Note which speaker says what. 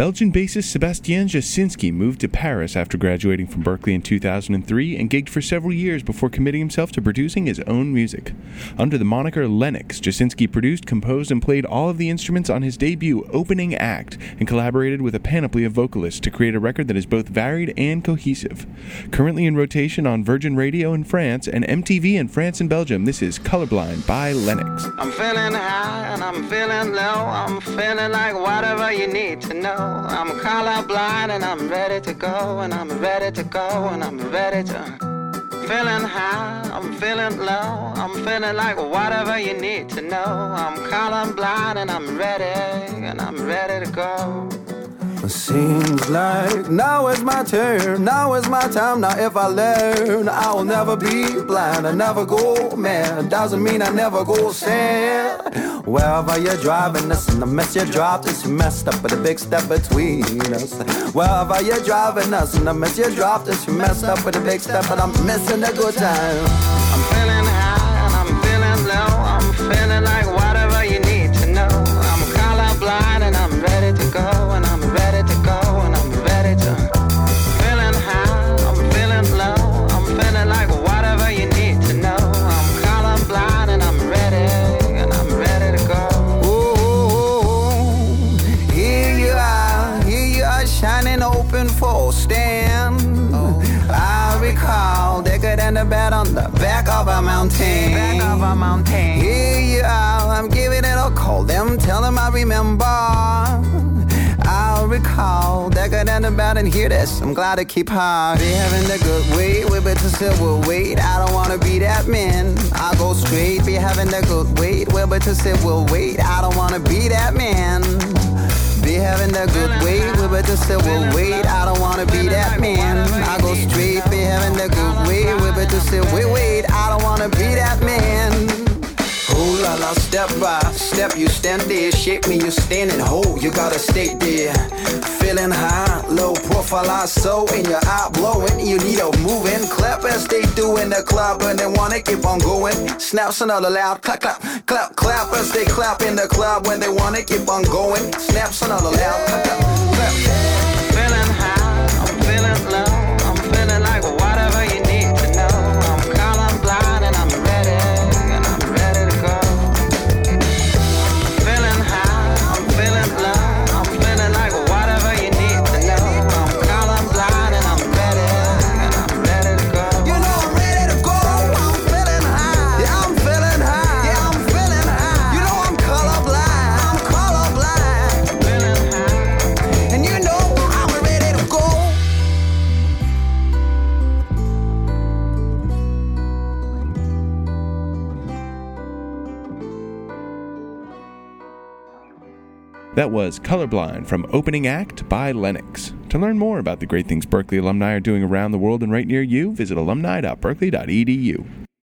Speaker 1: Belgian bassist Sebastian Jasinski moved to Paris after graduating from Berklee in 2003 and gigged for several years before committing himself to producing his own music. Under the moniker Lenox, Jasinski produced, composed, and played all of the instruments on his debut opening act and collaborated with a panoply of vocalists to create a record that is both varied and cohesive. Currently in rotation on Virgin Radio in France and MTV in France and Belgium, this is Colorblind by Lenox.
Speaker 2: I'm feeling high and I'm feeling low. I'm feeling like whatever you need to know. I'm colorblind and I'm ready to go, and I'm ready to go, and I'm ready to. Feeling high, I'm feeling low, I'm feeling like whatever you need to know. I'm colorblind and I'm ready, and I'm ready to go.
Speaker 3: Seems like now is my turn, now is my time. Now, if I learn, I will never be blind. I never go mad. Doesn't mean I never go sad. Wherever you're driving us, and the mess you dropped is you messed up with a big step between us. Wherever you're driving us, and the mess you dropped is you messed up with a big step, but I'm missing a good time.
Speaker 2: I'm feeling
Speaker 3: open for a stand. I recall thicker than the bed on the back of a mountain.
Speaker 2: Back of a mountain.
Speaker 3: Here you are, I'm giving it a call. Them tell them I remember. I'll recall thicker than the bed and hear this. I'm glad to keep high. They having the good weight, whip it to silver weight. I don't wanna be that man. I'll go straight, be having the good weight, whip it to silver weight. I don't wanna be that man. Be having the good weight, whip it to silver weight. I don't wanna be that man. I go straight, be having the good weight, whip it to silver weight. I don't wanna be that man. Ooh la la, step by step, you stand there. Shape me, you standing whole. You gotta stay there. Feeling high, low profile, I so in your eye blowing. You need a moving as they do in the club, and they wanna keep on going. Snaps another loud clap, clap, clap, clap as they clap in the club when they wanna keep on going. Snaps another loud clap, clap, clap.
Speaker 1: That was Colorblind from Opening Act by Lenox. To learn more about the great things Berklee alumni are doing around the world and right near you, visit alumni.berklee.edu.